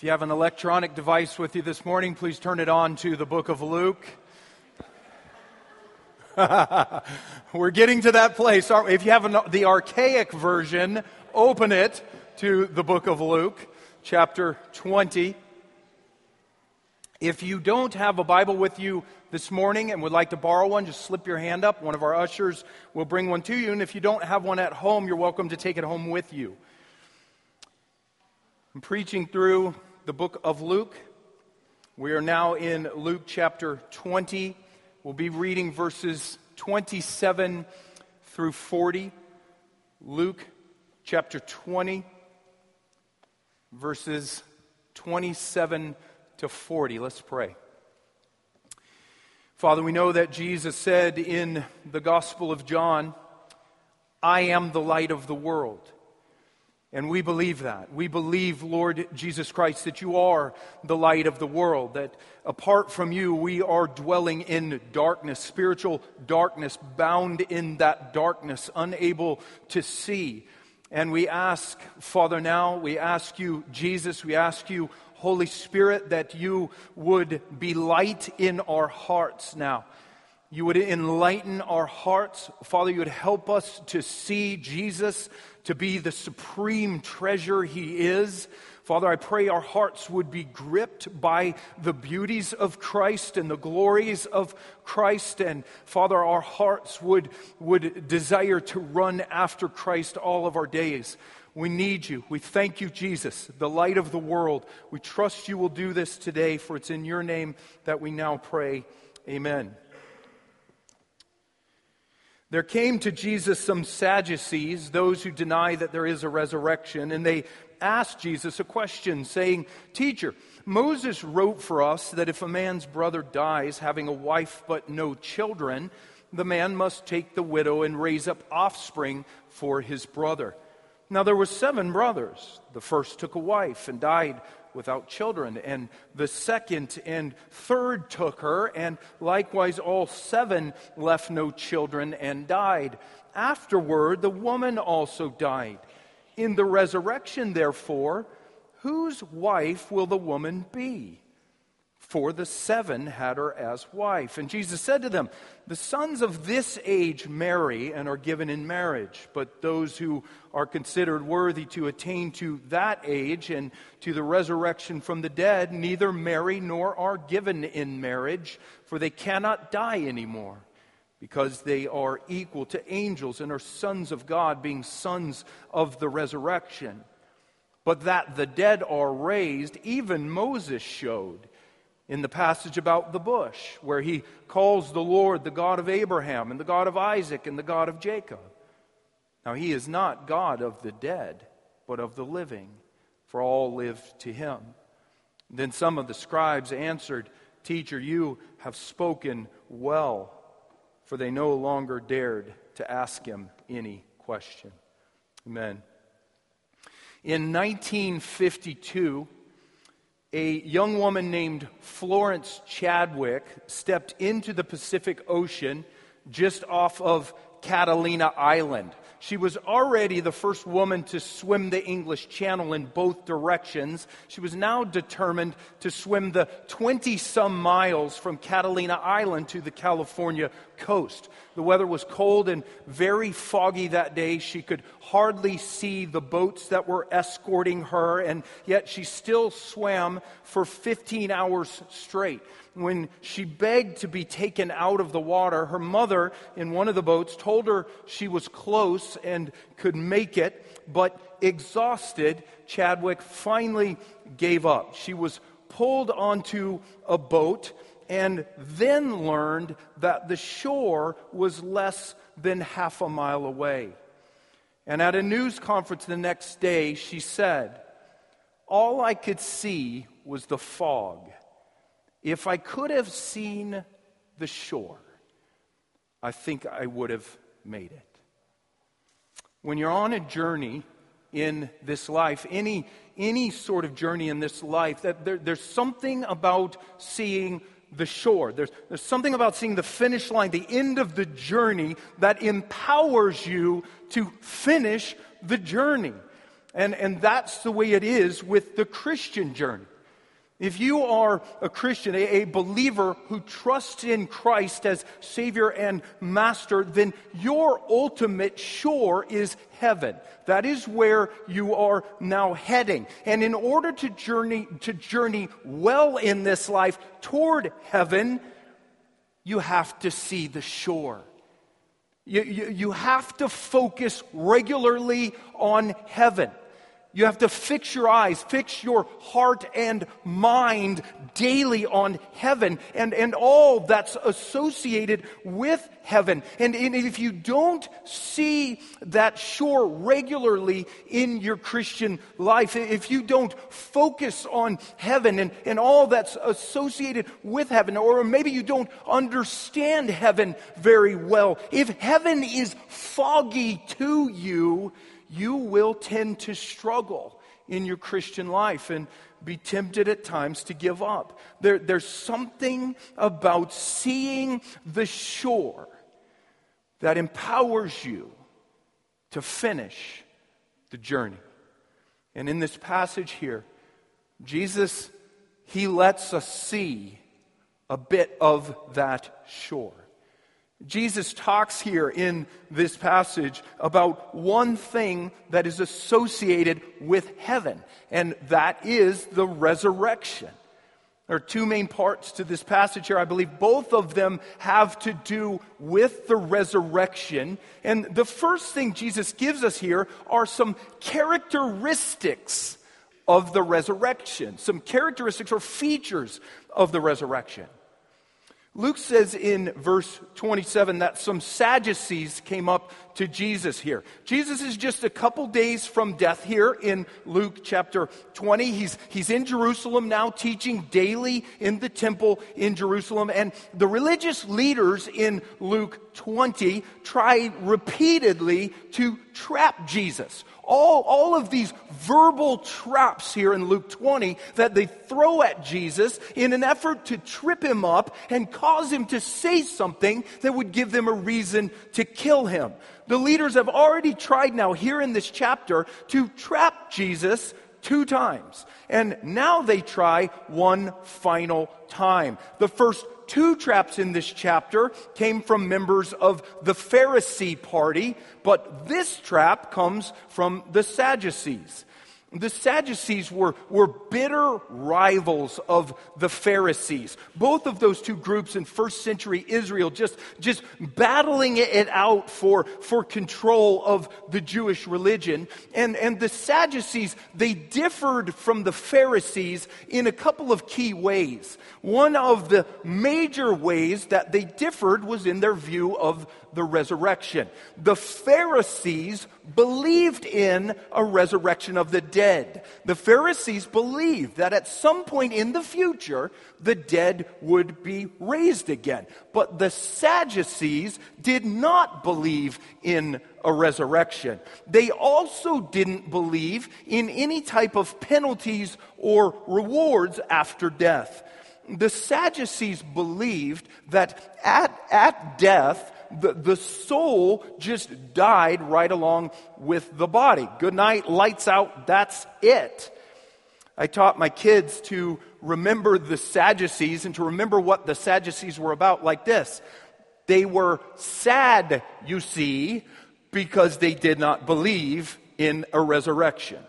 If you have an electronic device with you this morning, please turn it on to the book of Luke. We're getting to that place. aren't we? If you have an, the archaic version, open it to the book of Luke, chapter 20. If you don't have a Bible with you this morning and would like to borrow one, just slip your hand up. One of our ushers will bring one to you. And if you don't have one at home, you're welcome to take it home with you. I'm preaching through the book of Luke. We are now in Luke chapter 20. We'll be reading verses 27 through 40. Luke chapter 20, verses 27 to 40. Let's pray. Father, we know that Jesus said in the Gospel of John, I am the light of the world. And we believe that. We believe, Lord Jesus Christ, that you are the light of the world, that apart from you, we are dwelling in darkness, spiritual darkness, bound in that darkness, unable to see. And we ask, Father, now, we ask you, Jesus, we ask you, Holy Spirit, that you would be light in our hearts now you would enlighten our hearts. Father, you would help us to see Jesus to be the supreme treasure he is. Father, I pray our hearts would be gripped by the beauties of Christ and the glories of Christ. And Father, our hearts would, would desire to run after Christ all of our days. We need you. We thank you, Jesus, the light of the world. We trust you will do this today, for it's in your name that we now pray. Amen. There came to Jesus some Sadducees, those who deny that there is a resurrection, and they asked Jesus a question, saying, Teacher, Moses wrote for us that if a man's brother dies having a wife but no children, the man must take the widow and raise up offspring for his brother. Now there were seven brothers. The first took a wife and died without children. And the second and third took her, and likewise all seven left no children and died. Afterward, the woman also died. In the resurrection, therefore, whose wife will the woman be? for the seven had her as wife. And Jesus said to them, The sons of this age marry and are given in marriage, but those who are considered worthy to attain to that age and to the resurrection from the dead neither marry nor are given in marriage, for they cannot die anymore. Because they are equal to angels and are sons of God, being sons of the resurrection. But that the dead are raised, even Moses showed in the passage about the bush, where he calls the Lord the God of Abraham and the God of Isaac and the God of Jacob. Now, he is not God of the dead, but of the living, for all live to him. Then some of the scribes answered, Teacher, you have spoken well, for they no longer dared to ask him any question. Amen. In 1952, a young woman named Florence Chadwick stepped into the Pacific Ocean just off of Catalina Island. She was already the first woman to swim the English Channel in both directions. She was now determined to swim the 20 some miles from Catalina Island to the California coast. The weather was cold and very foggy that day. She could hardly see the boats that were escorting her, and yet she still swam for 15 hours straight when she begged to be taken out of the water, her mother in one of the boats told her she was close and could make it, but exhausted, Chadwick finally gave up. She was pulled onto a boat and then learned that the shore was less than half a mile away. And at a news conference the next day, she said, All I could see was the fog. If I could have seen the shore, I think I would have made it. When you're on a journey in this life, any, any sort of journey in this life, that there, there's something about seeing the shore. There's, there's something about seeing the finish line, the end of the journey, that empowers you to finish the journey. And, and that's the way it is with the Christian journey. If you are a Christian, a, believer who trusts in Christ as Savior and Master, then your ultimate shore is heaven. That is where you are now heading. And in order to journey, to journey well in this life toward heaven, you have to see the shore. You, you, you have to focus regularly on heaven. You have to fix your eyes, fix your heart and mind daily on heaven and, and all that's associated with heaven. And, and if you don't see that shore regularly in your Christian life, if you don't focus on heaven and, and all that's associated with heaven, or maybe you don't understand heaven very well, if heaven is foggy to you, you will tend to struggle in your Christian life and be tempted at times to give up. There, there's something about seeing the shore that empowers you to finish the journey. And in this passage here, Jesus, he lets us see a bit of that shore. Jesus talks here in this passage about one thing that is associated with heaven, and that is the resurrection. There are two main parts to this passage here. I believe both of them have to do with the resurrection. And the first thing Jesus gives us here are some characteristics of the resurrection, some characteristics or features of the resurrection. Luke says in verse 27 that some Sadducees came up to Jesus here. Jesus is just a couple days from death here in Luke chapter 20. He's, he's in Jerusalem now, teaching daily in the temple in Jerusalem. And the religious leaders in Luke 20 try repeatedly to trap Jesus all, all of these verbal traps here in Luke 20 that they throw at Jesus in an effort to trip him up and cause him to say something that would give them a reason to kill him. The leaders have already tried now, here in this chapter, to trap Jesus two times. And now they try one final time. The first two traps in this chapter came from members of the Pharisee party, but this trap comes from the Sadducees. The Sadducees were, were bitter rivals of the Pharisees. Both of those two groups in first century Israel just, just battling it out for, for control of the Jewish religion. And, and the Sadducees, they differed from the Pharisees in a couple of key ways. One of the major ways that they differed was in their view of the resurrection. The Pharisees believed in a resurrection of the dead. The Pharisees believed that at some point in the future, the dead would be raised again. But the Sadducees did not believe in a resurrection. They also didn't believe in any type of penalties or rewards after death. The Sadducees believed that at, at death, the, the soul just died right along with the body. Good night, lights out, that's it. I taught my kids to remember the Sadducees and to remember what the Sadducees were about like this. They were sad, you see, because they did not believe in a resurrection.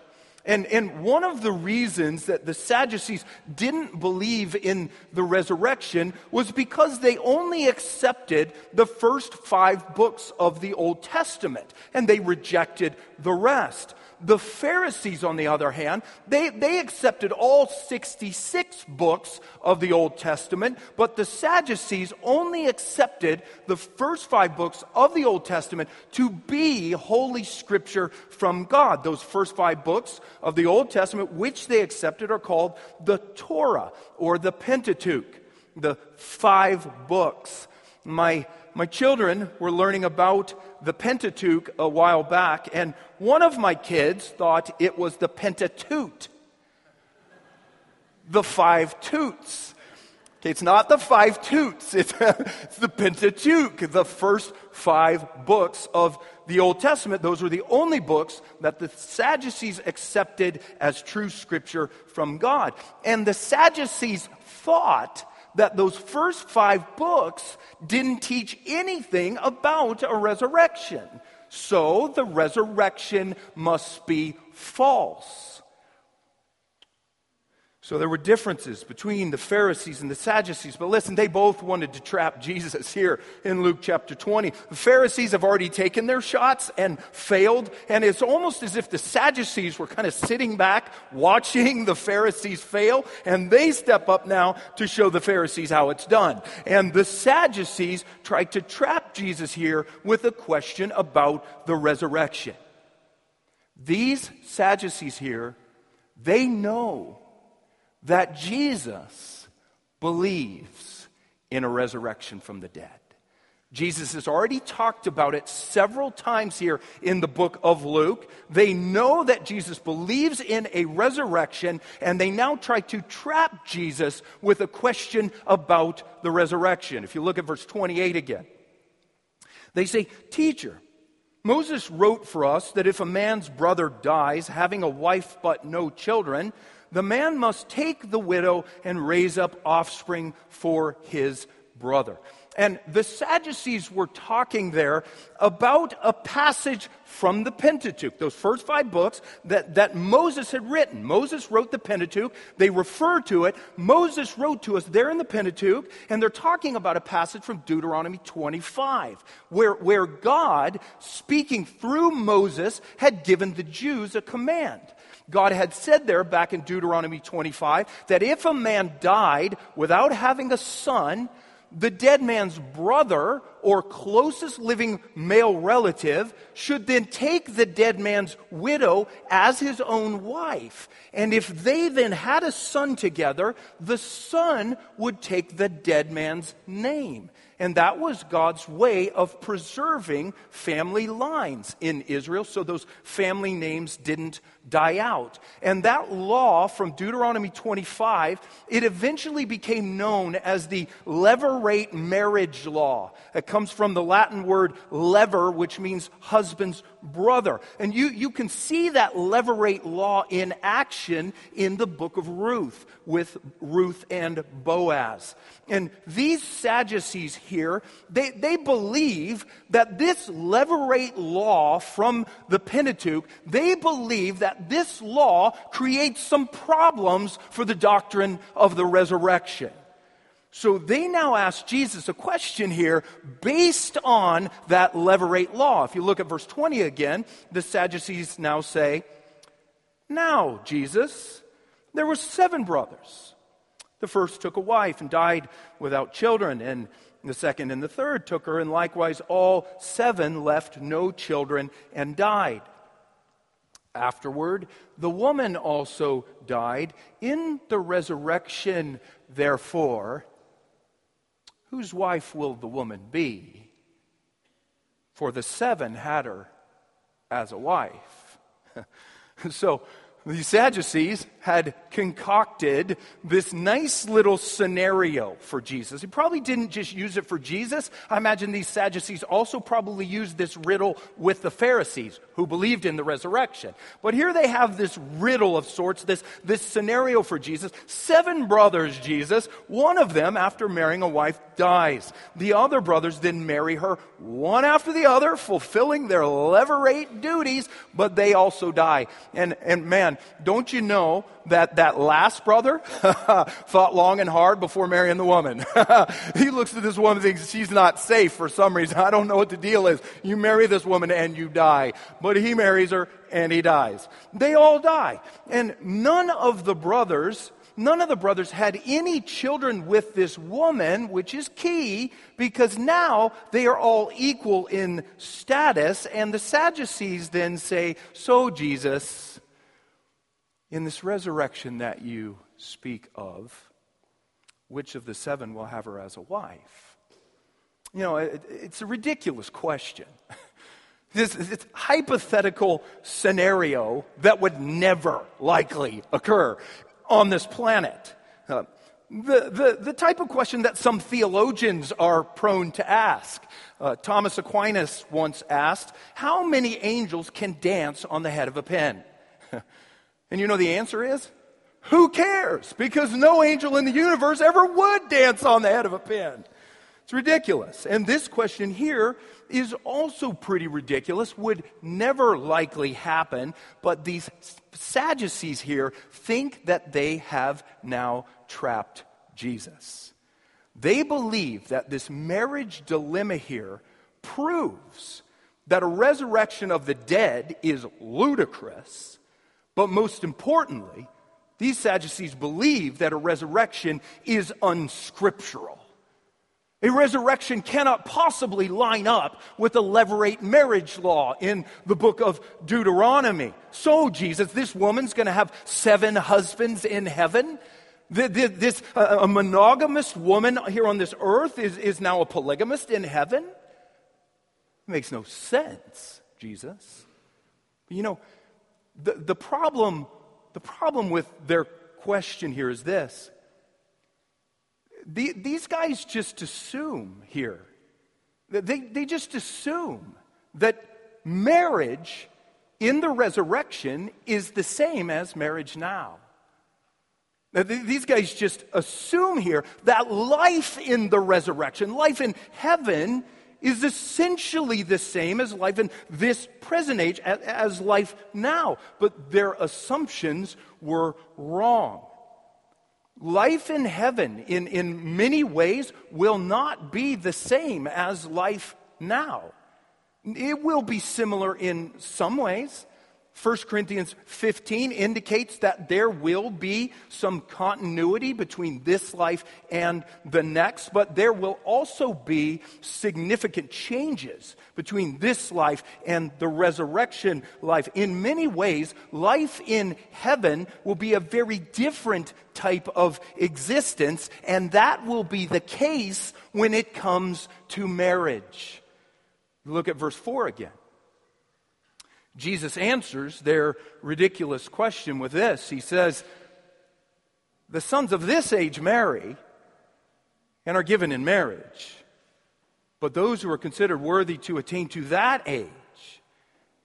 And, and one of the reasons that the Sadducees didn't believe in the resurrection was because they only accepted the first five books of the Old Testament and they rejected the rest. The Pharisees, on the other hand, they, they accepted all 66 books of the Old Testament, but the Sadducees only accepted the first five books of the Old Testament to be Holy Scripture from God. Those first five books of the Old Testament, which they accepted, are called the Torah or the Pentateuch, the five books. My my children were learning about the Pentateuch a while back, and one of my kids thought it was the Pentateuch, the five toots. Okay, it's not the five toots, it's, it's the Pentateuch, the first five books of the Old Testament. Those were the only books that the Sadducees accepted as true scripture from God. And the Sadducees thought that those first five books didn't teach anything about a resurrection. So the resurrection must be false. So there were differences between the Pharisees and the Sadducees. But listen, they both wanted to trap Jesus here in Luke chapter 20. The Pharisees have already taken their shots and failed. And it's almost as if the Sadducees were kind of sitting back, watching the Pharisees fail. And they step up now to show the Pharisees how it's done. And the Sadducees tried to trap Jesus here with a question about the resurrection. These Sadducees here, they know that Jesus believes in a resurrection from the dead. Jesus has already talked about it several times here in the book of Luke. They know that Jesus believes in a resurrection, and they now try to trap Jesus with a question about the resurrection. If you look at verse 28 again, they say, Teacher, Moses wrote for us that if a man's brother dies, having a wife but no children, the man must take the widow and raise up offspring for his brother. And the Sadducees were talking there about a passage from the Pentateuch, those first five books that, that Moses had written. Moses wrote the Pentateuch. They refer to it. Moses wrote to us there in the Pentateuch, and they're talking about a passage from Deuteronomy 25, where, where God, speaking through Moses, had given the Jews a command. God had said there back in Deuteronomy 25 that if a man died without having a son, the dead man's brother or closest living male relative should then take the dead man's widow as his own wife. And if they then had a son together, the son would take the dead man's name. And that was God's way of preserving family lines in Israel so those family names didn't die out. And that law from Deuteronomy 25, it eventually became known as the levirate marriage law. It comes from the Latin word levir, which means husband's brother. And you, you can see that levirate law in action in the book of Ruth with Ruth and Boaz. And these Sadducees here, they, they believe that this levirate law from the Pentateuch, they believe that this law creates some problems for the doctrine of the resurrection. So they now ask Jesus a question here based on that levirate law. If you look at verse 20 again, the Sadducees now say, Now, Jesus, there were seven brothers. The first took a wife and died without children, and the second and the third took her, and likewise all seven left no children and died. Afterward, the woman also died. In the resurrection, therefore, Whose wife will the woman be? For the seven had her as a wife. so the Sadducees had concocted this nice little scenario for Jesus. He probably didn't just use it for Jesus. I imagine these Sadducees also probably used this riddle with the Pharisees who believed in the resurrection. But here they have this riddle of sorts, this, this scenario for Jesus. Seven brothers, Jesus. One of them, after marrying a wife, dies. The other brothers then marry her, one after the other, fulfilling their levirate duties, but they also die. And, and man, don't you know that that last brother thought long and hard before marrying the woman? he looks at this woman and thinks she's not safe for some reason. I don't know what the deal is. You marry this woman and you die. But he marries her and he dies. They all die. And none of the brothers none of the brothers had any children with this woman, which is key because now they are all equal in status. And the Sadducees then say, So, Jesus, in this resurrection that you speak of, which of the seven will have her as a wife? You know, it, it's a ridiculous question. This, this, hypothetical scenario that would never likely occur on this planet. Uh, the, the, the type of question that some theologians are prone to ask. Uh, Thomas Aquinas once asked, How many angels can dance on the head of a pen? and you know the answer is? Who cares? Because no angel in the universe ever would dance on the head of a pin. It's ridiculous. And this question here is also pretty ridiculous, would never likely happen, but these Sadducees here think that they have now trapped Jesus. They believe that this marriage dilemma here proves that a resurrection of the dead is ludicrous, but most importantly, these Sadducees believe that a resurrection is unscriptural. A resurrection cannot possibly line up with the levirate marriage law in the book of Deuteronomy. So, Jesus, this woman's going to have seven husbands in heaven. This, uh, a monogamous woman here on this earth is, is now a polygamist in heaven? It makes no sense, Jesus. You know, the, the, problem, the problem with their question here is this the, these guys just assume here, they, they just assume that marriage in the resurrection is the same as marriage now. Now, these guys just assume here that life in the resurrection, life in heaven, is essentially the same as life in this present age, as life now. But their assumptions were wrong. Life in heaven, in, in many ways, will not be the same as life now. It will be similar in some ways. 1 Corinthians 15 indicates that there will be some continuity between this life and the next, but there will also be significant changes between this life and the resurrection life. In many ways, life in heaven will be a very different type of existence, and that will be the case when it comes to marriage. Look at verse 4 again. Jesus answers their ridiculous question with this. He says, The sons of this age marry and are given in marriage, but those who are considered worthy to attain to that age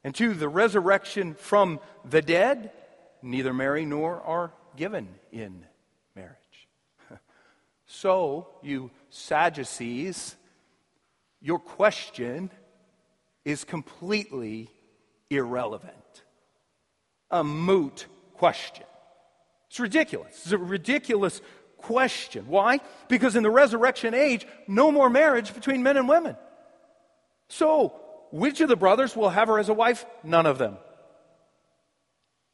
and to the resurrection from the dead neither marry nor are given in marriage. So, you Sadducees, your question is completely irrelevant, a moot question. It's ridiculous. It's a ridiculous question. Why? Because in the resurrection age, no more marriage between men and women. So, which of the brothers will have her as a wife? None of them.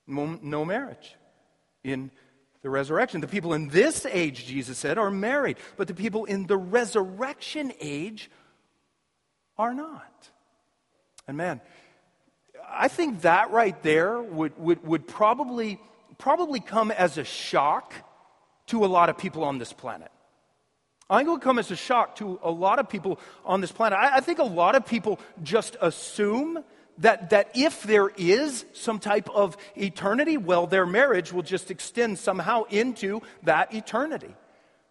No, marriage in the resurrection. The people in this age, Jesus said, are married, but the people in the resurrection age are not. And man, I think that right there would, would, would probably, probably come as a shock to a lot of people on this planet. I think it would come as a shock to a lot of people on this planet. I, I think a lot of people just assume that, that if there is some type of eternity, well, their marriage will just extend somehow into that eternity.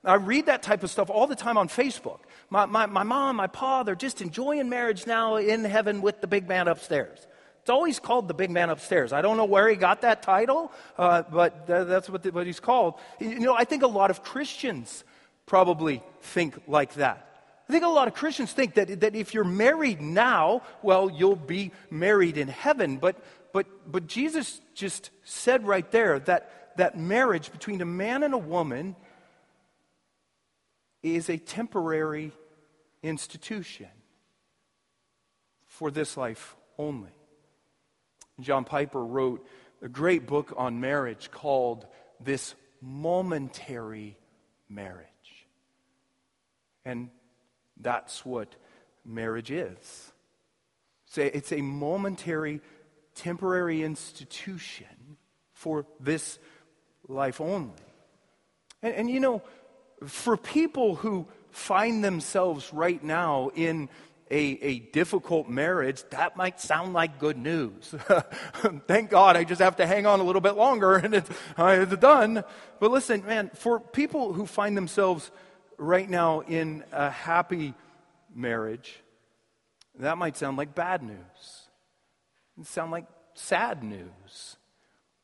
I read that type of stuff all the time on Facebook. My, my, my mom, my pa, they're just enjoying marriage now in heaven with the big man upstairs. It's always called the big man upstairs. I don't know where he got that title, uh, but th- that's what, the, what he's called. You know, I think a lot of Christians probably think like that. I think a lot of Christians think that, that if you're married now, well, you'll be married in heaven. But, but, but Jesus just said right there that, that marriage between a man and a woman is a temporary institution for this life only. John Piper wrote a great book on marriage called This Momentary Marriage. And that's what marriage is it's a, momentary, temporary institution for this life only. And, and you know, for people who find themselves right now in a, a difficult marriage, that might sound like good news. Thank God I just have to hang on a little bit longer and it's, uh, it's done. But listen, man, for people who find themselves right now in a happy marriage, that might sound like bad news. It sound like sad news.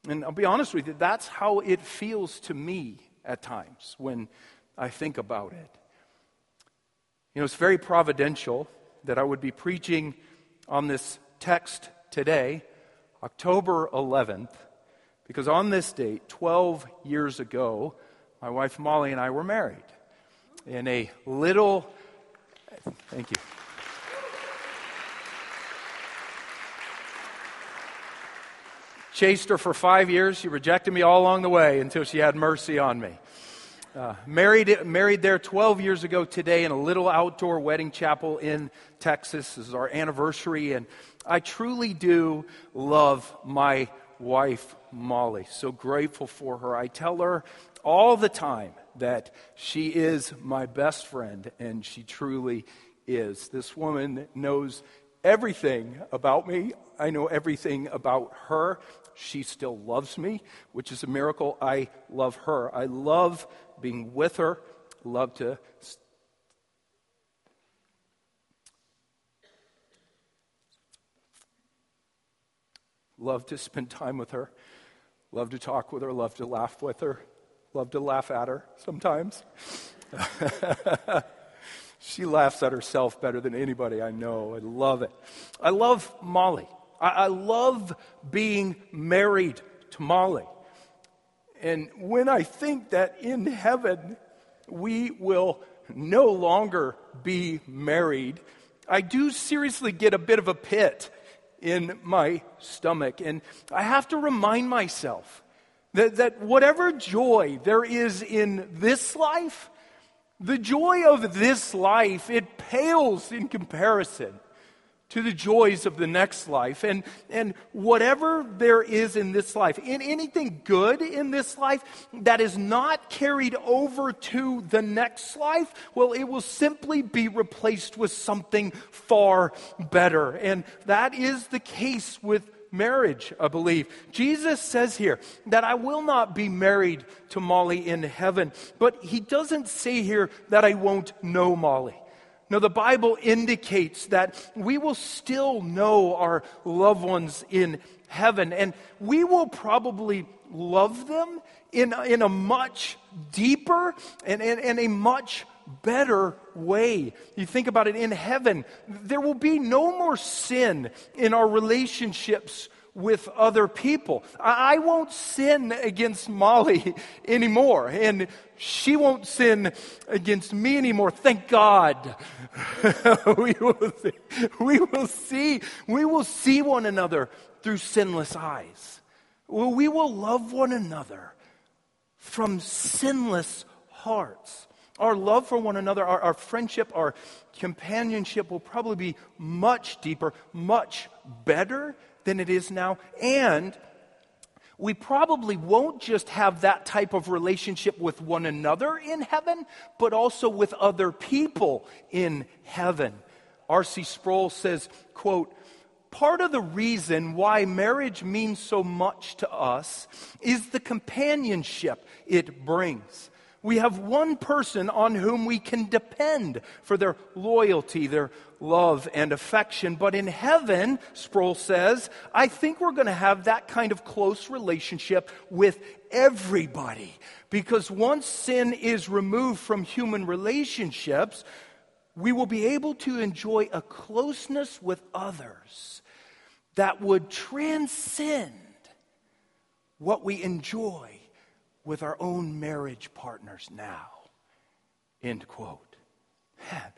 And I'll be honest with you, that's how it feels to me at times when I think about it. You know, it's very providential that I would be preaching on this text today, October 11th, because on this date, 12 years ago, my wife Molly and I were married in a little, thank you. Chased her for five years. She rejected me all along the way until she had mercy on me. Uh, married, married there 12 years ago today in a little outdoor wedding chapel in Texas. This is our anniversary, and I truly do love my wife, Molly. So grateful for her. I tell her all the time that she is my best friend, and she truly is. This woman knows everything about me. I know everything about her. She still loves me, which is a miracle. I love her. I love being with her. Love to love to spend time with her. Love to talk with her. Love to laugh with her. Love to laugh at her sometimes. she laughs at herself better than anybody I know. I love it. I love Molly. I, I love being married to Molly. And when I think that in heaven we will no longer be married, I do seriously get a bit of a pit in my stomach. And I have to remind myself that, that whatever joy there is in this life, the joy of this life, it pales in comparison to the joys of the next life. And, and whatever there is in this life, in anything good in this life that is not carried over to the next life, well, it will simply be replaced with something far better. And that is the case with marriage, I believe. Jesus says here that I will not be married to Molly in heaven, but he doesn't say here that I won't know Molly. No, the Bible indicates that we will still know our loved ones in heaven, and we will probably love them in, in a much deeper and, and, and a much better way. You think about it in heaven, there will be no more sin in our relationships with other people. I won't sin against Molly anymore, and she won't sin against me anymore. Thank God. we, will see, we will see, we will see one another through sinless eyes. We will love one another from sinless hearts. Our love for one another, our, our friendship, our companionship will probably be much deeper, much better than it is now. And we probably won't just have that type of relationship with one another in heaven, but also with other people in heaven. R.C. Sproul says, quote, part of the reason why marriage means so much to us is the companionship it brings. We have one person on whom we can depend for their loyalty, their love, and affection. But in heaven, Sproul says, I think we're going to have that kind of close relationship with everybody. Because once sin is removed from human relationships, we will be able to enjoy a closeness with others that would transcend what we enjoy with our own marriage partners now. End quote. Man,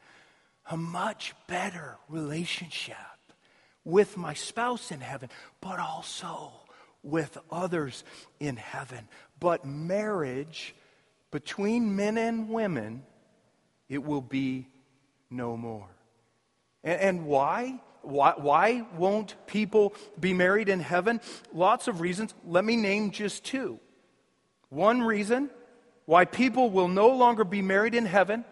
a much better relationship with my spouse in heaven, but also with others in heaven. But marriage between men and women, it will be no more. And, and why? why? Why won't people be married in heaven? Lots of reasons. Let me name just two. One reason why people will no longer be married in heaven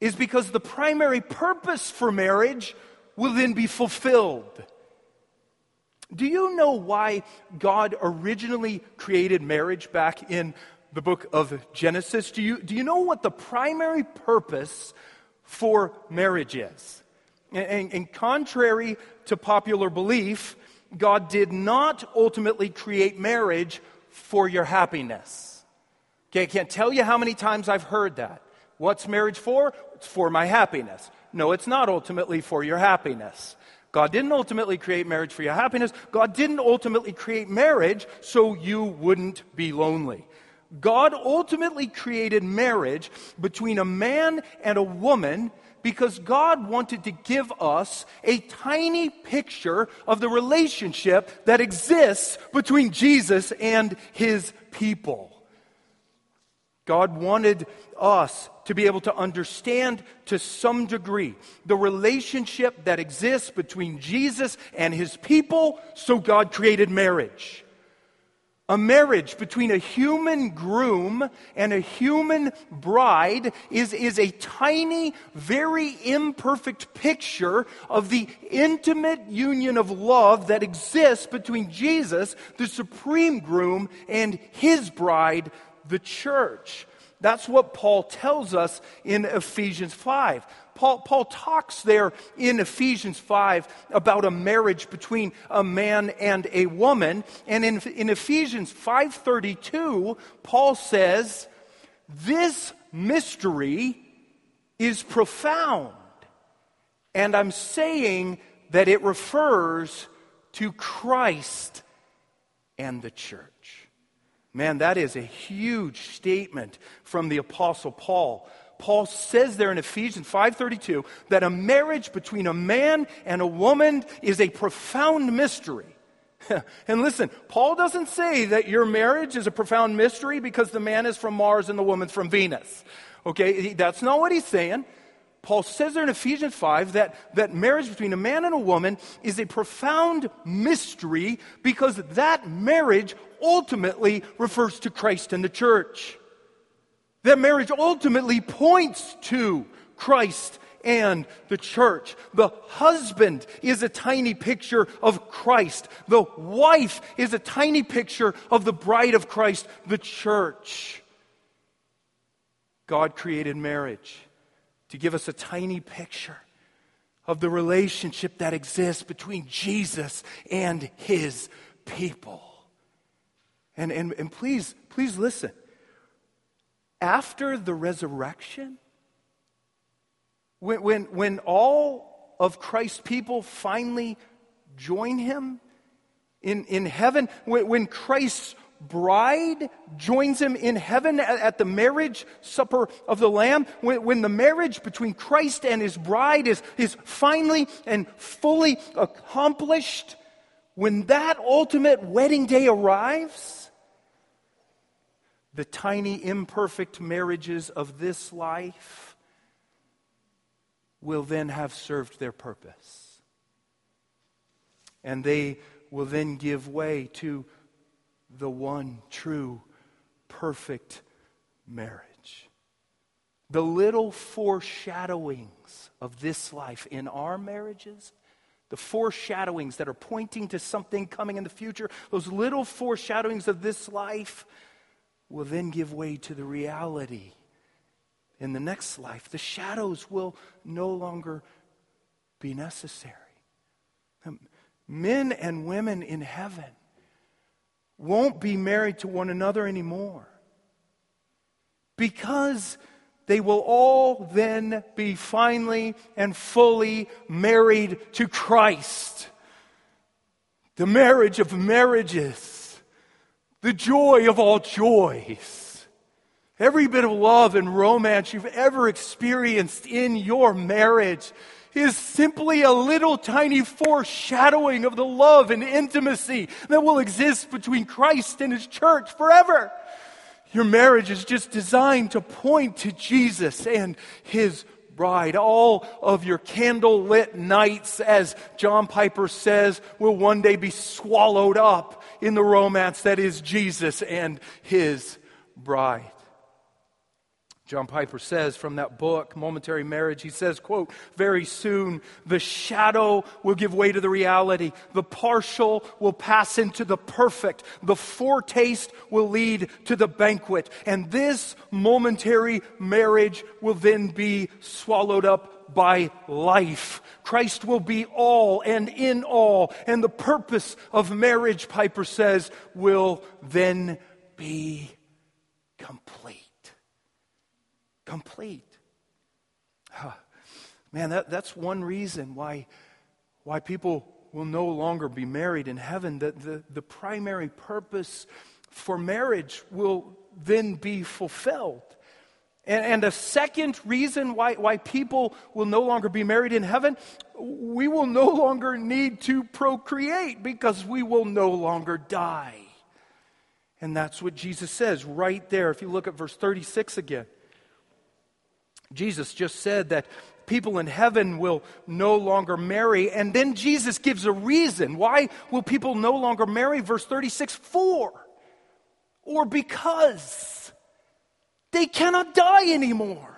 is because the primary purpose for marriage will then be fulfilled. Do you know why God originally created marriage back in the book of Genesis? Do you, do you know what the primary purpose for marriage is? And, and, and contrary to popular belief, God did not ultimately create marriage for your happiness. Okay, I can't tell you how many times I've heard that. What's marriage for? It's for my happiness. No, it's not ultimately for your happiness. God didn't ultimately create marriage for your happiness. God didn't ultimately create marriage so you wouldn't be lonely. God ultimately created marriage between a man and a woman because God wanted to give us a tiny picture of the relationship that exists between Jesus and his people. God wanted us to be able to understand to some degree the relationship that exists between Jesus and his people, so God created marriage. A marriage between a human groom and a human bride is, is a tiny, very imperfect picture of the intimate union of love that exists between Jesus, the supreme groom, and his bride, the church. That's what Paul tells us in Ephesians 5. Paul, Paul, talks there in Ephesians 5 about a marriage between a man and a woman. And in, in Ephesians 5.32, Paul says, this mystery is profound. And I'm saying that it refers to Christ and the church. Man, that is a huge statement from the apostle Paul. Paul says there in Ephesians 5:32 that a marriage between a man and a woman is a profound mystery. and listen, Paul doesn't say that your marriage is a profound mystery because the man is from Mars and the woman's from Venus. Okay, that's not what he's saying. Paul says there in Ephesians 5 that, that marriage between a man and a woman is a profound mystery because that marriage ultimately refers to Christ and the church. That marriage ultimately points to Christ and the church. The husband is a tiny picture of Christ. The wife is a tiny picture of the bride of Christ, the church. God created marriage to give us a tiny picture of the relationship that exists between Jesus and his people. And, and, and please, please listen. After the resurrection, when, when, when all of Christ's people finally join him in, in heaven, when, when Christ's bride joins him in heaven at, the marriage supper of the Lamb, when, when the marriage between Christ and his bride is, is finally and fully accomplished, when that ultimate wedding day arrives, the tiny, imperfect marriages of this life will then have served their purpose. And they will then give way to the one true, perfect marriage. The little foreshadowings of this life in our marriages, the foreshadowings that are pointing to something coming in the future, those little foreshadowings of this life will then give way to the reality in the next life. The shadows will no longer be necessary. Um, men and women in heaven won't be married to one another anymore. Because they will all then be finally and fully married to Christ. The marriage of marriages, the joy of all joys. Every bit of love and romance you've ever experienced in your marriage is simply a little tiny foreshadowing of the love and intimacy that will exist between Christ and His church forever. Your marriage is just designed to point to Jesus and His bride. All of your candle lit nights, as John Piper says, will one day be swallowed up in the romance that is Jesus and His bride. John Piper says from that book, Momentary Marriage, he says, quote, very soon the shadow will give way to the reality. The partial will pass into the perfect. The foretaste will lead to the banquet. And this momentary marriage will then be swallowed up by life. Christ will be all and in all. And the purpose of marriage, Piper says, will then be complete complete. Man, that, that's one reason why, why people will no longer be married in heaven. The, the, the primary purpose for marriage will then be fulfilled. And, and a second reason why, why people will no longer be married in heaven, we will no longer need to procreate because we will no longer die. And that's what Jesus says right there. If you look at verse 36 again. Jesus just said that people in heaven will no longer marry. And then Jesus gives a reason. Why will people no longer marry? Verse 36 for or because they cannot die anymore.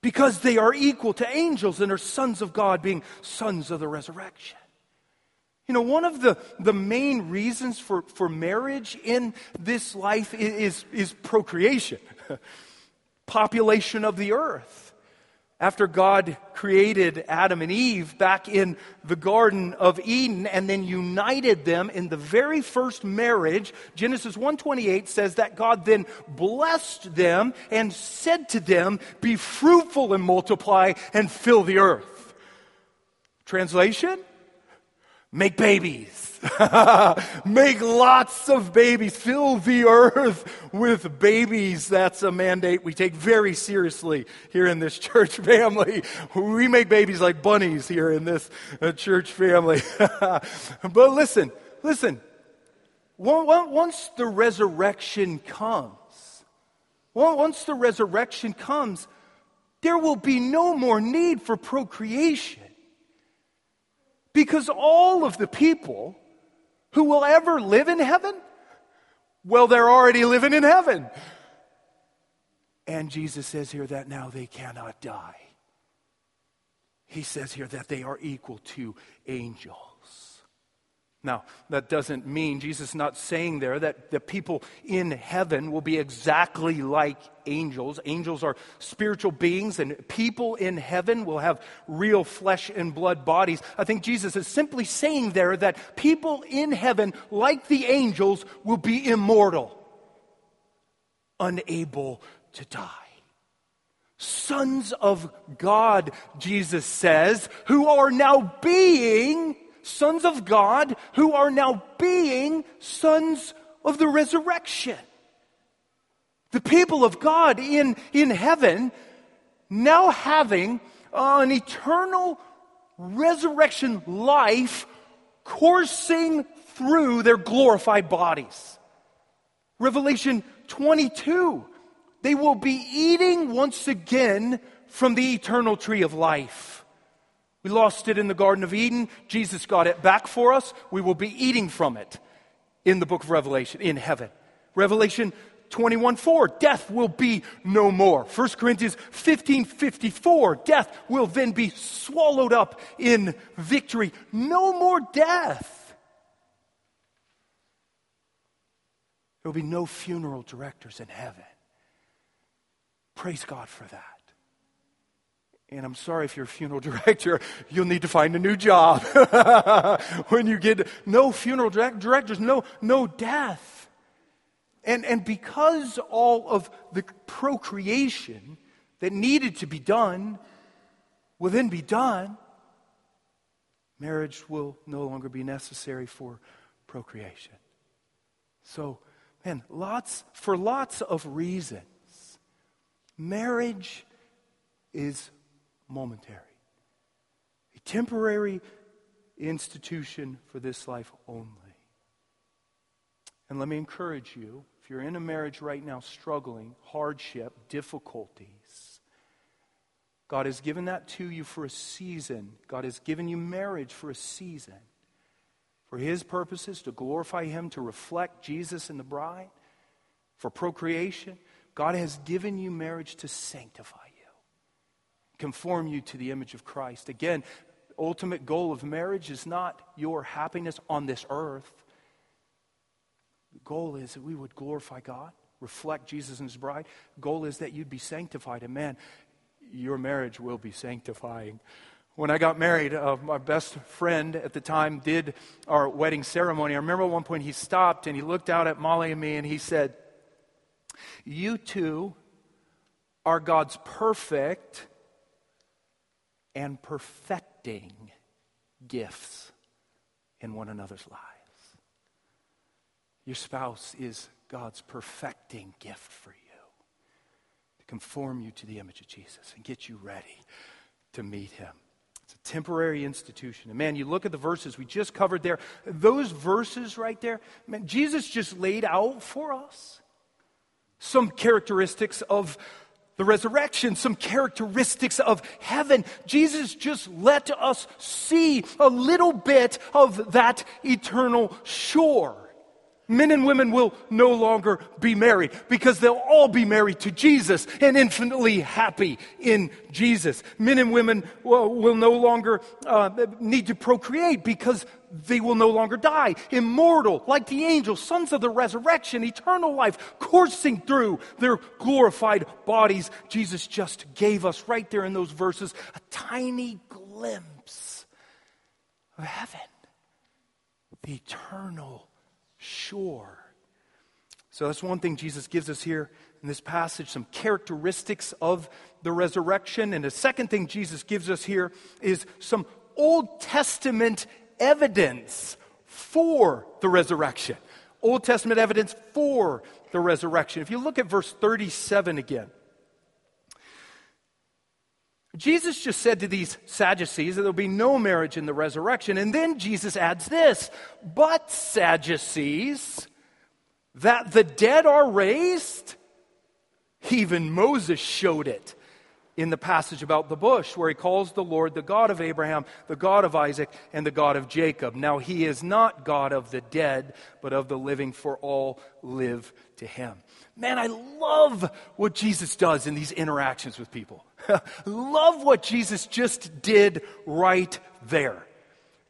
Because they are equal to angels and are sons of God, being sons of the resurrection. You know, one of the, the main reasons for, for marriage in this life is, is, procreation. population of the earth. After God created Adam and Eve back in the Garden of Eden and then united them in the very first marriage, Genesis 1:28 says that God then blessed them and said to them, "Be fruitful and multiply and fill the earth." Translation? Make babies. Make lots of babies. Fill the earth with babies. That's a mandate we take very seriously here in this church family. We make babies like bunnies here in this uh, church family. but listen, listen. Once the resurrection comes, once the resurrection comes, there will be no more need for procreation. Because all of the people who will ever live in heaven? Well, they're already living in heaven. And Jesus says here that now they cannot die. He says here that they are equal to angels. Now, that doesn't mean, Jesus is not saying there that the people in heaven will be exactly like angels. Angels are spiritual beings, and people in heaven will have real flesh and blood bodies. I think Jesus is simply saying there that people in heaven, like the angels, will be immortal, unable to die sons of God, Jesus says, who are now being sons of God who are now being sons of the resurrection. The people of God in, in heaven now having an eternal resurrection life coursing through their glorified bodies. Revelation 22, they will be eating once again from the eternal tree of life. We lost it in the Garden of Eden. Jesus got it back for us. We will be eating from it in the book of Revelation, in heaven. Revelation 21 4, death will be no more. 1 Corinthians 15 54, death will then be swallowed up in victory. No more death. There will be no funeral directors in heaven. Praise God for that. And I'm sorry if you're a funeral director, you'll need to find a new job when you get no funeral direct, directors, no, no death. And, and because all of the procreation that needed to be done will then be done, marriage will no longer be necessary for procreation. So, man, lots, for lots of reasons, marriage is momentary, a temporary institution for this life only. And let me encourage you if you're in a marriage right now struggling, hardship, difficulties, God has given that to you for a season. God has given you marriage for a season. For His purposes, to glorify Him, to reflect Jesus in the bride, for procreation. God has given you marriage to sanctify conform you to the image of Christ. Again, ultimate goal of marriage is not your happiness on this earth. The goal is that we would glorify God, reflect Jesus and his bride. Goal is that you'd be sanctified. And man, your marriage will be sanctifying. When I got married, uh, my best friend at the time did our wedding ceremony. I remember at one point he stopped and he looked out at Molly and me and he said, You two are God's perfect and perfecting gifts in one another's lives. Your spouse is God's perfecting gift for you to conform you to the image of Jesus and get you ready to meet him. It's a temporary institution. And man, you look at the verses we just covered there, those verses right there, man, Jesus just laid out for us some characteristics of the resurrection, some characteristics of heaven. Jesus just let us see a little bit of that eternal shore. Men and women will no longer be married because they'll all be married to Jesus and infinitely happy in Jesus. Men and women will, will no longer uh, need to procreate because they will no longer die. Immortal, like the angels, sons of the resurrection, eternal life, coursing through their glorified bodies. Jesus just gave us right there in those verses a tiny glimpse of heaven, the eternal shore. So that's one thing Jesus gives us here in this passage some characteristics of the resurrection. And the second thing Jesus gives us here is some Old Testament evidence for the resurrection. Old Testament evidence for the resurrection. If you look at verse 37 again, Jesus just said to these Sadducees that there'll be no marriage in the resurrection. And then Jesus adds this But, Sadducees, that the dead are raised, even Moses showed it in the passage about the bush, where he calls the Lord the God of Abraham, the God of Isaac, and the God of Jacob. Now, he is not God of the dead, but of the living, for all live to him. Man, I love what Jesus does in these interactions with people. love what Jesus just did right there.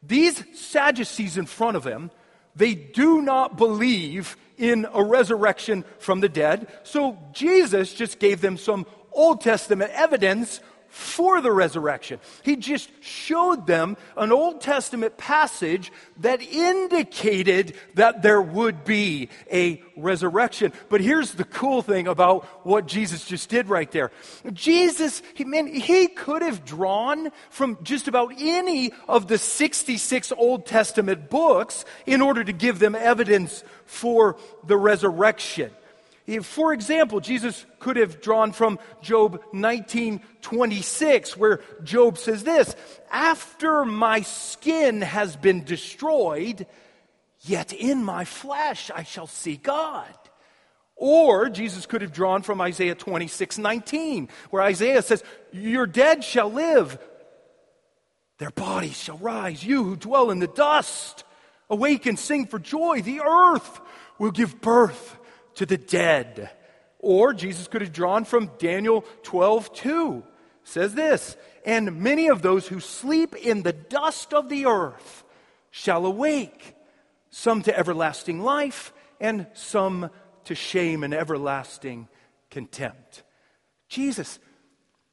These Sadducees in front of him, they do not believe in a resurrection from the dead. So Jesus just gave them some Old Testament evidence for the resurrection. He just showed them an Old Testament passage that indicated that there would be a resurrection. But here's the cool thing about what Jesus just did right there. Jesus, he, man, he could have drawn from just about any of the 66 Old Testament books in order to give them evidence for the resurrection. For example, Jesus could have drawn from Job 19:26 where Job says this, "After my skin has been destroyed, yet in my flesh I shall see God." Or Jesus could have drawn from Isaiah 26:19 where Isaiah says, "Your dead shall live, their bodies shall rise. You who dwell in the dust, awake and sing for joy. The earth will give birth to the dead. Or Jesus could have drawn from Daniel 12 2. Says this, and many of those who sleep in the dust of the earth shall awake, some to everlasting life, and some to shame and everlasting contempt. Jesus,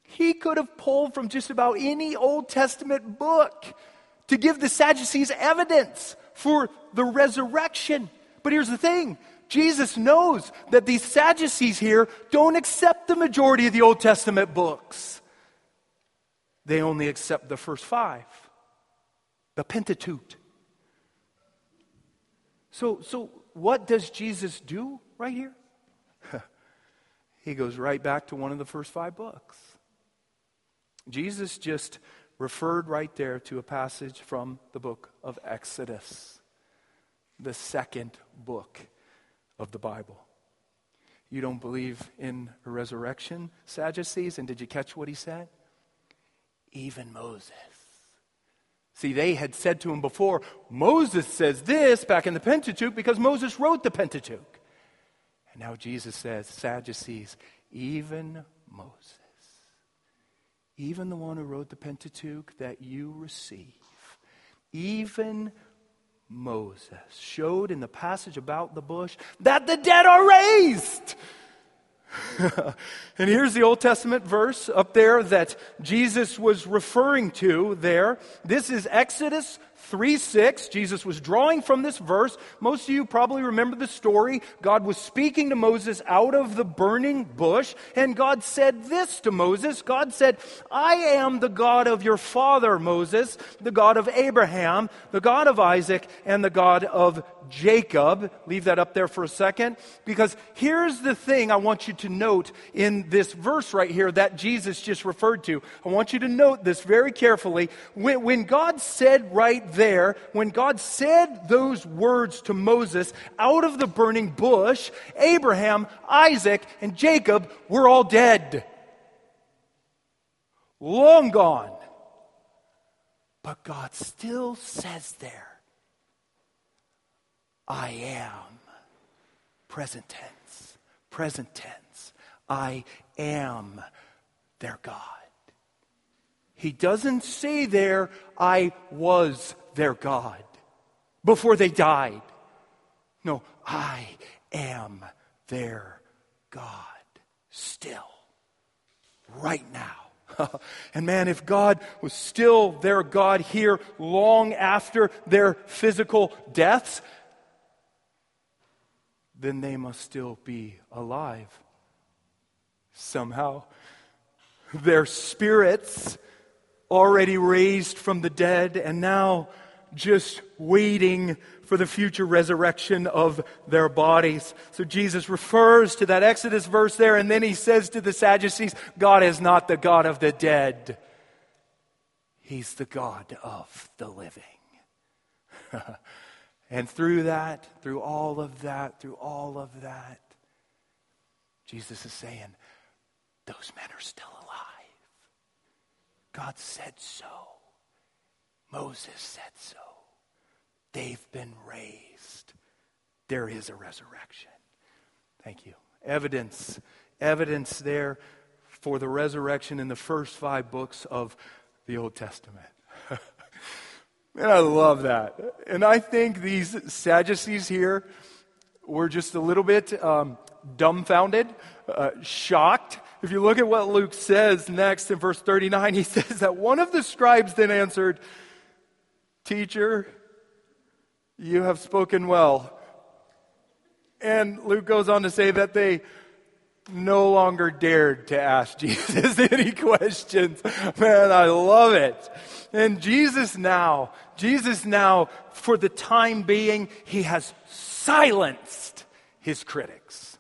he could have pulled from just about any Old Testament book to give the Sadducees evidence for the resurrection. But here's the thing Jesus knows that these Sadducees here don't accept the majority of the Old Testament books. They only accept the first five, the Pentateuch. So, so what does Jesus do right here? he goes right back to one of the first five books. Jesus just referred right there to a passage from the book of Exodus, the second book of the Bible. You don't believe in resurrection, Sadducees? And did you catch what he said? Even Moses. See, they had said to him before, Moses says this back in the Pentateuch because Moses wrote the Pentateuch. And now Jesus says, Sadducees, even Moses, even the one who wrote the Pentateuch that you receive, even Moses showed in the passage about the bush that the dead are raised. and here's the Old Testament verse up there that Jesus was referring to there. This is Exodus 3 6. Jesus was drawing from this verse. Most of you probably remember the story. God was speaking to Moses out of the burning bush, and God said this to Moses God said, I am the God of your father, Moses, the God of Abraham, the God of Isaac, and the God of Jacob. Leave that up there for a second. Because here's the thing I want you to note in this verse right here that Jesus just referred to. I want you to note this very carefully. When, when God said right there, when God said those words to Moses out of the burning bush, Abraham, Isaac, and Jacob were all dead. Long gone. But God still says there, I am. Present tense. Present tense. I am their God. He doesn't say there, I was their God before they died. No, I am their God still, right now. and man, if God was still their God here long after their physical deaths, then they must still be alive. Somehow, their spirits already raised from the dead and now just waiting for the future resurrection of their bodies. So Jesus refers to that Exodus verse there, and then he says to the Sadducees, God is not the God of the dead, He's the God of the living. And through that, through all of that, through all of that, Jesus is saying, those men are still alive. God said so. Moses said so. They've been raised. There is a resurrection. Thank you. Evidence, evidence there for the resurrection in the first five books of the Old Testament. And I love that. And I think these Sadducees here were just a little bit um, dumbfounded, uh, shocked. If you look at what Luke says next in verse 39, he says that one of the scribes then answered, Teacher, you have spoken well. And Luke goes on to say that they no longer dared to ask Jesus any questions. Man, I love it. And Jesus now, Jesus now, for the time being, he has silenced his critics,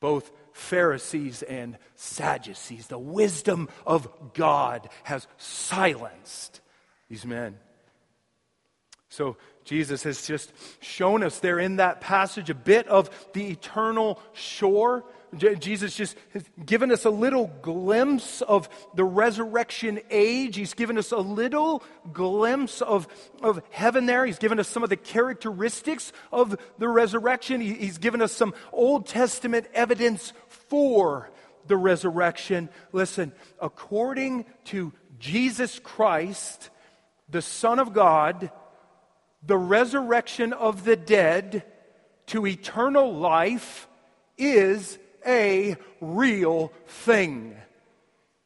both Pharisees and Sadducees. The wisdom of God has silenced these men. So Jesus has just shown us there in that passage a bit of the eternal shore Jesus just has given us a little glimpse of the resurrection age. He's given us a little glimpse of, of heaven there. He's given us some of the characteristics of the resurrection. He, he's given us some Old Testament evidence for the resurrection. Listen, according to Jesus Christ, the Son of God, the resurrection of the dead to eternal life is a real thing.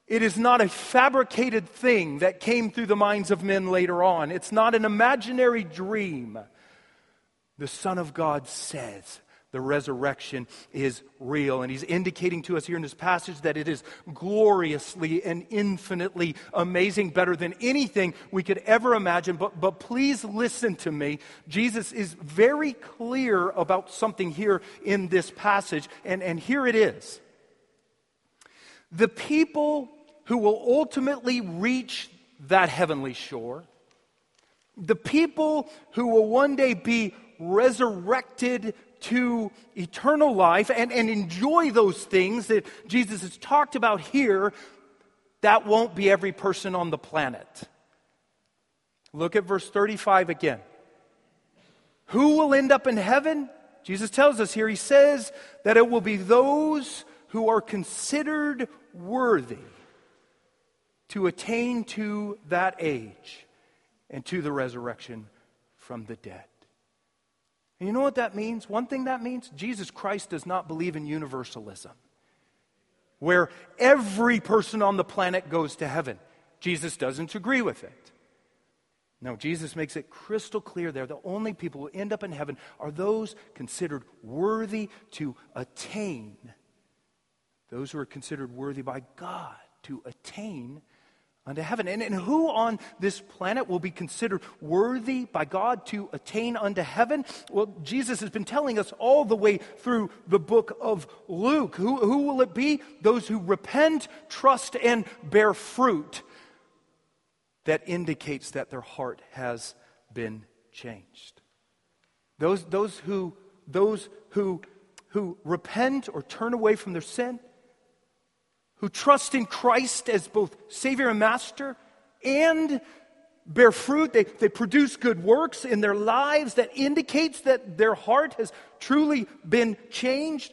It is not a fabricated thing that came through the minds of men later on. It's not an imaginary dream. The Son of God says the resurrection is real. And he's indicating to us here in this passage that it is gloriously and infinitely amazing, better than anything we could ever imagine. But, but please listen to me. Jesus is very clear about something here in this passage, and, and here it is. The people who will ultimately reach that heavenly shore, the people who will one day be resurrected to eternal life and, and enjoy those things that Jesus has talked about here, that won't be every person on the planet. Look at verse 35 again. Who will end up in heaven? Jesus tells us here, he says that it will be those who are considered worthy to attain to that age and to the resurrection from the dead. And you know what that means? One thing that means Jesus Christ does not believe in universalism, where every person on the planet goes to heaven. Jesus doesn't agree with it. No, Jesus makes it crystal clear there. The only people who end up in heaven are those considered worthy to attain, those who are considered worthy by God to attain unto heaven. And, and who on this planet will be considered worthy by God to attain unto heaven? Well, Jesus has been telling us all the way through the book of Luke. Who, who will it be? Those who repent, trust, and bear fruit that indicates that their heart has been changed. Those, those who, those who, who repent or turn away from their sin, who trust in Christ as both Savior and Master and bear fruit. They, they produce good works in their lives that indicates that their heart has truly been changed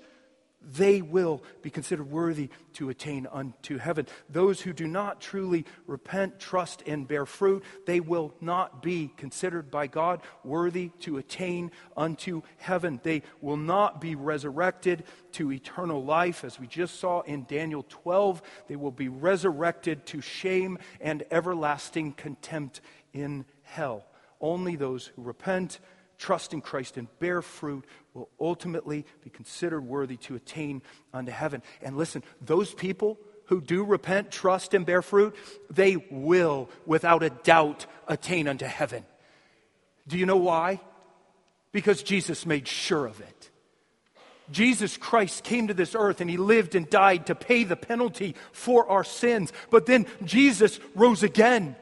they will be considered worthy to attain unto heaven. Those who do not truly repent, trust, and bear fruit, they will not be considered by God worthy to attain unto heaven. They will not be resurrected to eternal life, as we just saw in Daniel 12. They will be resurrected to shame and everlasting contempt in hell. Only those who repent, trust in Christ and bear fruit will ultimately be considered worthy to attain unto heaven. And listen, those people who do repent, trust, and bear fruit, they will, without a doubt, attain unto heaven. Do you know why? Because Jesus made sure of it. Jesus Christ came to this earth and he lived and died to pay the penalty for our sins. But then Jesus rose again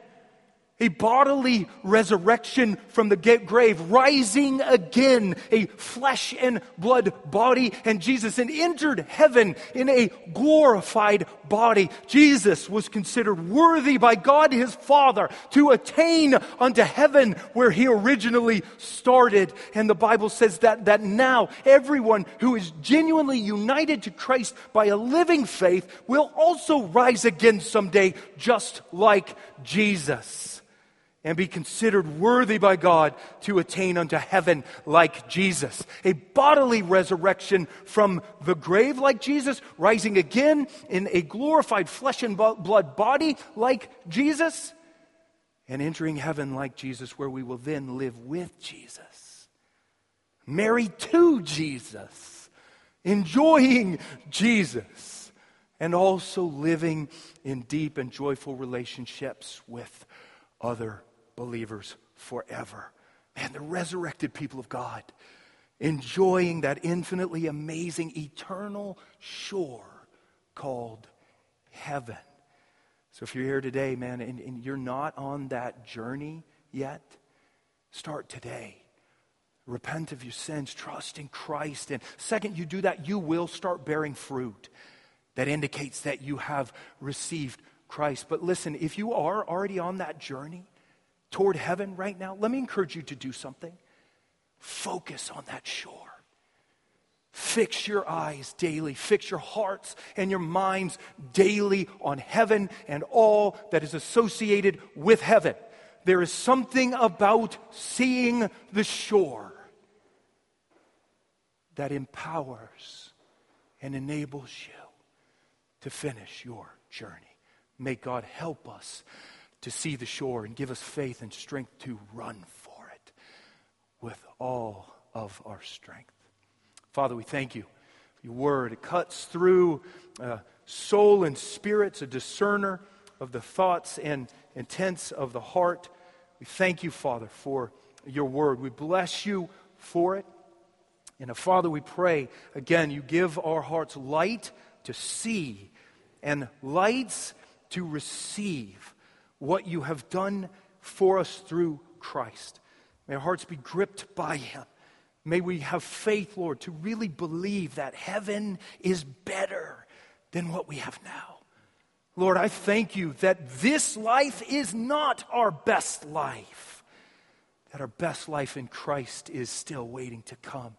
a bodily resurrection from the grave, rising again, a flesh and blood body, and Jesus and entered heaven in a glorified body. Jesus was considered worthy by God his Father to attain unto heaven where he originally started. And the Bible says that, that now everyone who is genuinely united to Christ by a living faith will also rise again someday, just like Jesus and be considered worthy by God to attain unto heaven like Jesus. A bodily resurrection from the grave like Jesus, rising again in a glorified flesh and blood body like Jesus, and entering heaven like Jesus, where we will then live with Jesus, married to Jesus, enjoying Jesus, and also living in deep and joyful relationships with other believers forever. Man, the resurrected people of God enjoying that infinitely amazing eternal shore called heaven. So if you're here today, man, and, and you're not on that journey yet, start today. Repent of your sins, trust in Christ. And second, you do that, you will start bearing fruit that indicates that you have received Christ. But listen, if you are already on that journey, toward heaven right now, let me encourage you to do something. Focus on that shore. Fix your eyes daily. Fix your hearts and your minds daily on heaven and all that is associated with heaven. There is something about seeing the shore that empowers and enables you to finish your journey. May God help us to see the shore and give us faith and strength to run for it with all of our strength. Father, we thank you. Your word, it cuts through uh, soul and spirits, a discerner of the thoughts and intents of the heart. We thank you, Father, for your word. We bless you for it. And uh, Father, we pray again, you give our hearts light to see and lights to receive what you have done for us through Christ. May our hearts be gripped by Him. May we have faith, Lord, to really believe that heaven is better than what we have now. Lord, I thank you that this life is not our best life, that our best life in Christ is still waiting to come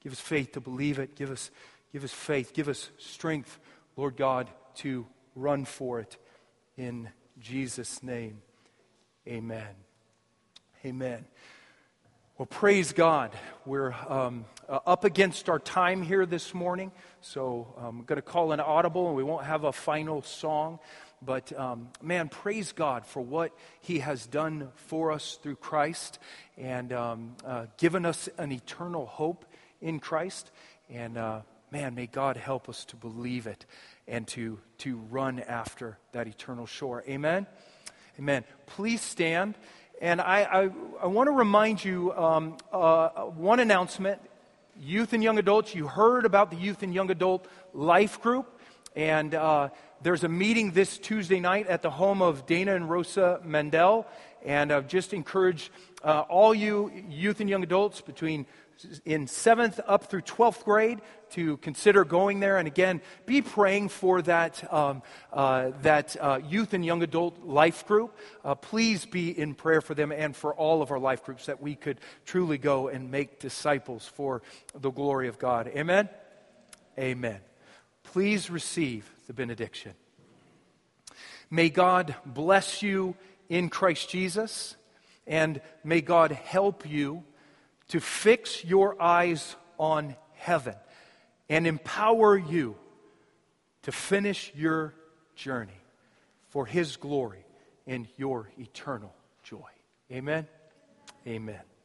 Give us faith to believe it. Give us, give us faith. Give us strength, Lord God, to run for it. In Jesus' name, amen. Amen. Well, praise God. We're um, uh, up against our time here this morning, so I'm going to call an audible and we won't have a final song. But um, man, praise God for what He has done for us through Christ and um, uh, given us an eternal hope in Christ. And uh, man, may God help us to believe it and to, to run after that eternal shore. Amen? Amen. Please stand. And I, I, I want to remind you um, uh, one announcement. Youth and young adults, you heard about the youth and young adult life group. And uh, there's a meeting this Tuesday night at the home of Dana and Rosa Mendel. And I've just encouraged uh, all you youth and young adults between in seventh up through 12th grade to consider going there. And again, be praying for that, um, uh, that uh, youth and young adult life group. Uh, please be in prayer for them and for all of our life groups that we could truly go and make disciples for the glory of God. Amen? Amen. Please receive the benediction. May God bless you in Christ Jesus, and may God help you to fix your eyes on heaven and empower you to finish your journey for His glory and your eternal joy. Amen. Amen.